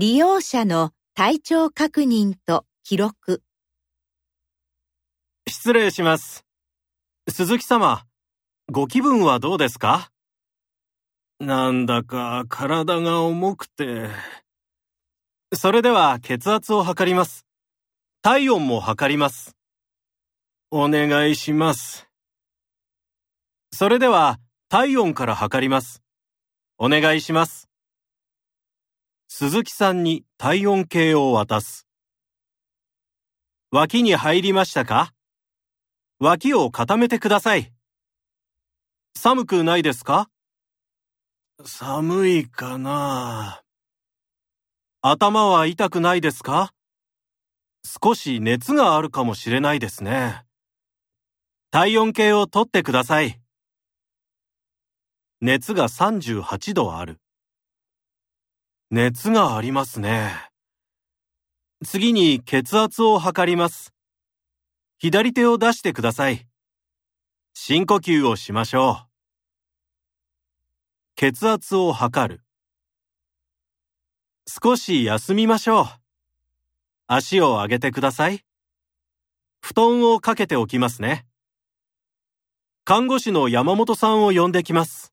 利用者の体調確認と記録。失礼します。鈴木様、ご気分はどうですか？なんだか体が重くて。それでは血圧を測ります。体温も測ります。お願いします。それでは体温から測ります。お願いします。鈴木さんに体温計を渡す。脇に入りましたか？脇を固めてください。寒くないですか？寒いかな頭は痛くないですか？少し熱があるかもしれないですね。体温計を取ってください。熱が38度ある。熱がありますね。次に血圧を測ります。左手を出してください。深呼吸をしましょう。血圧を測る。少し休みましょう。足を上げてください。布団をかけておきますね。看護師の山本さんを呼んできます。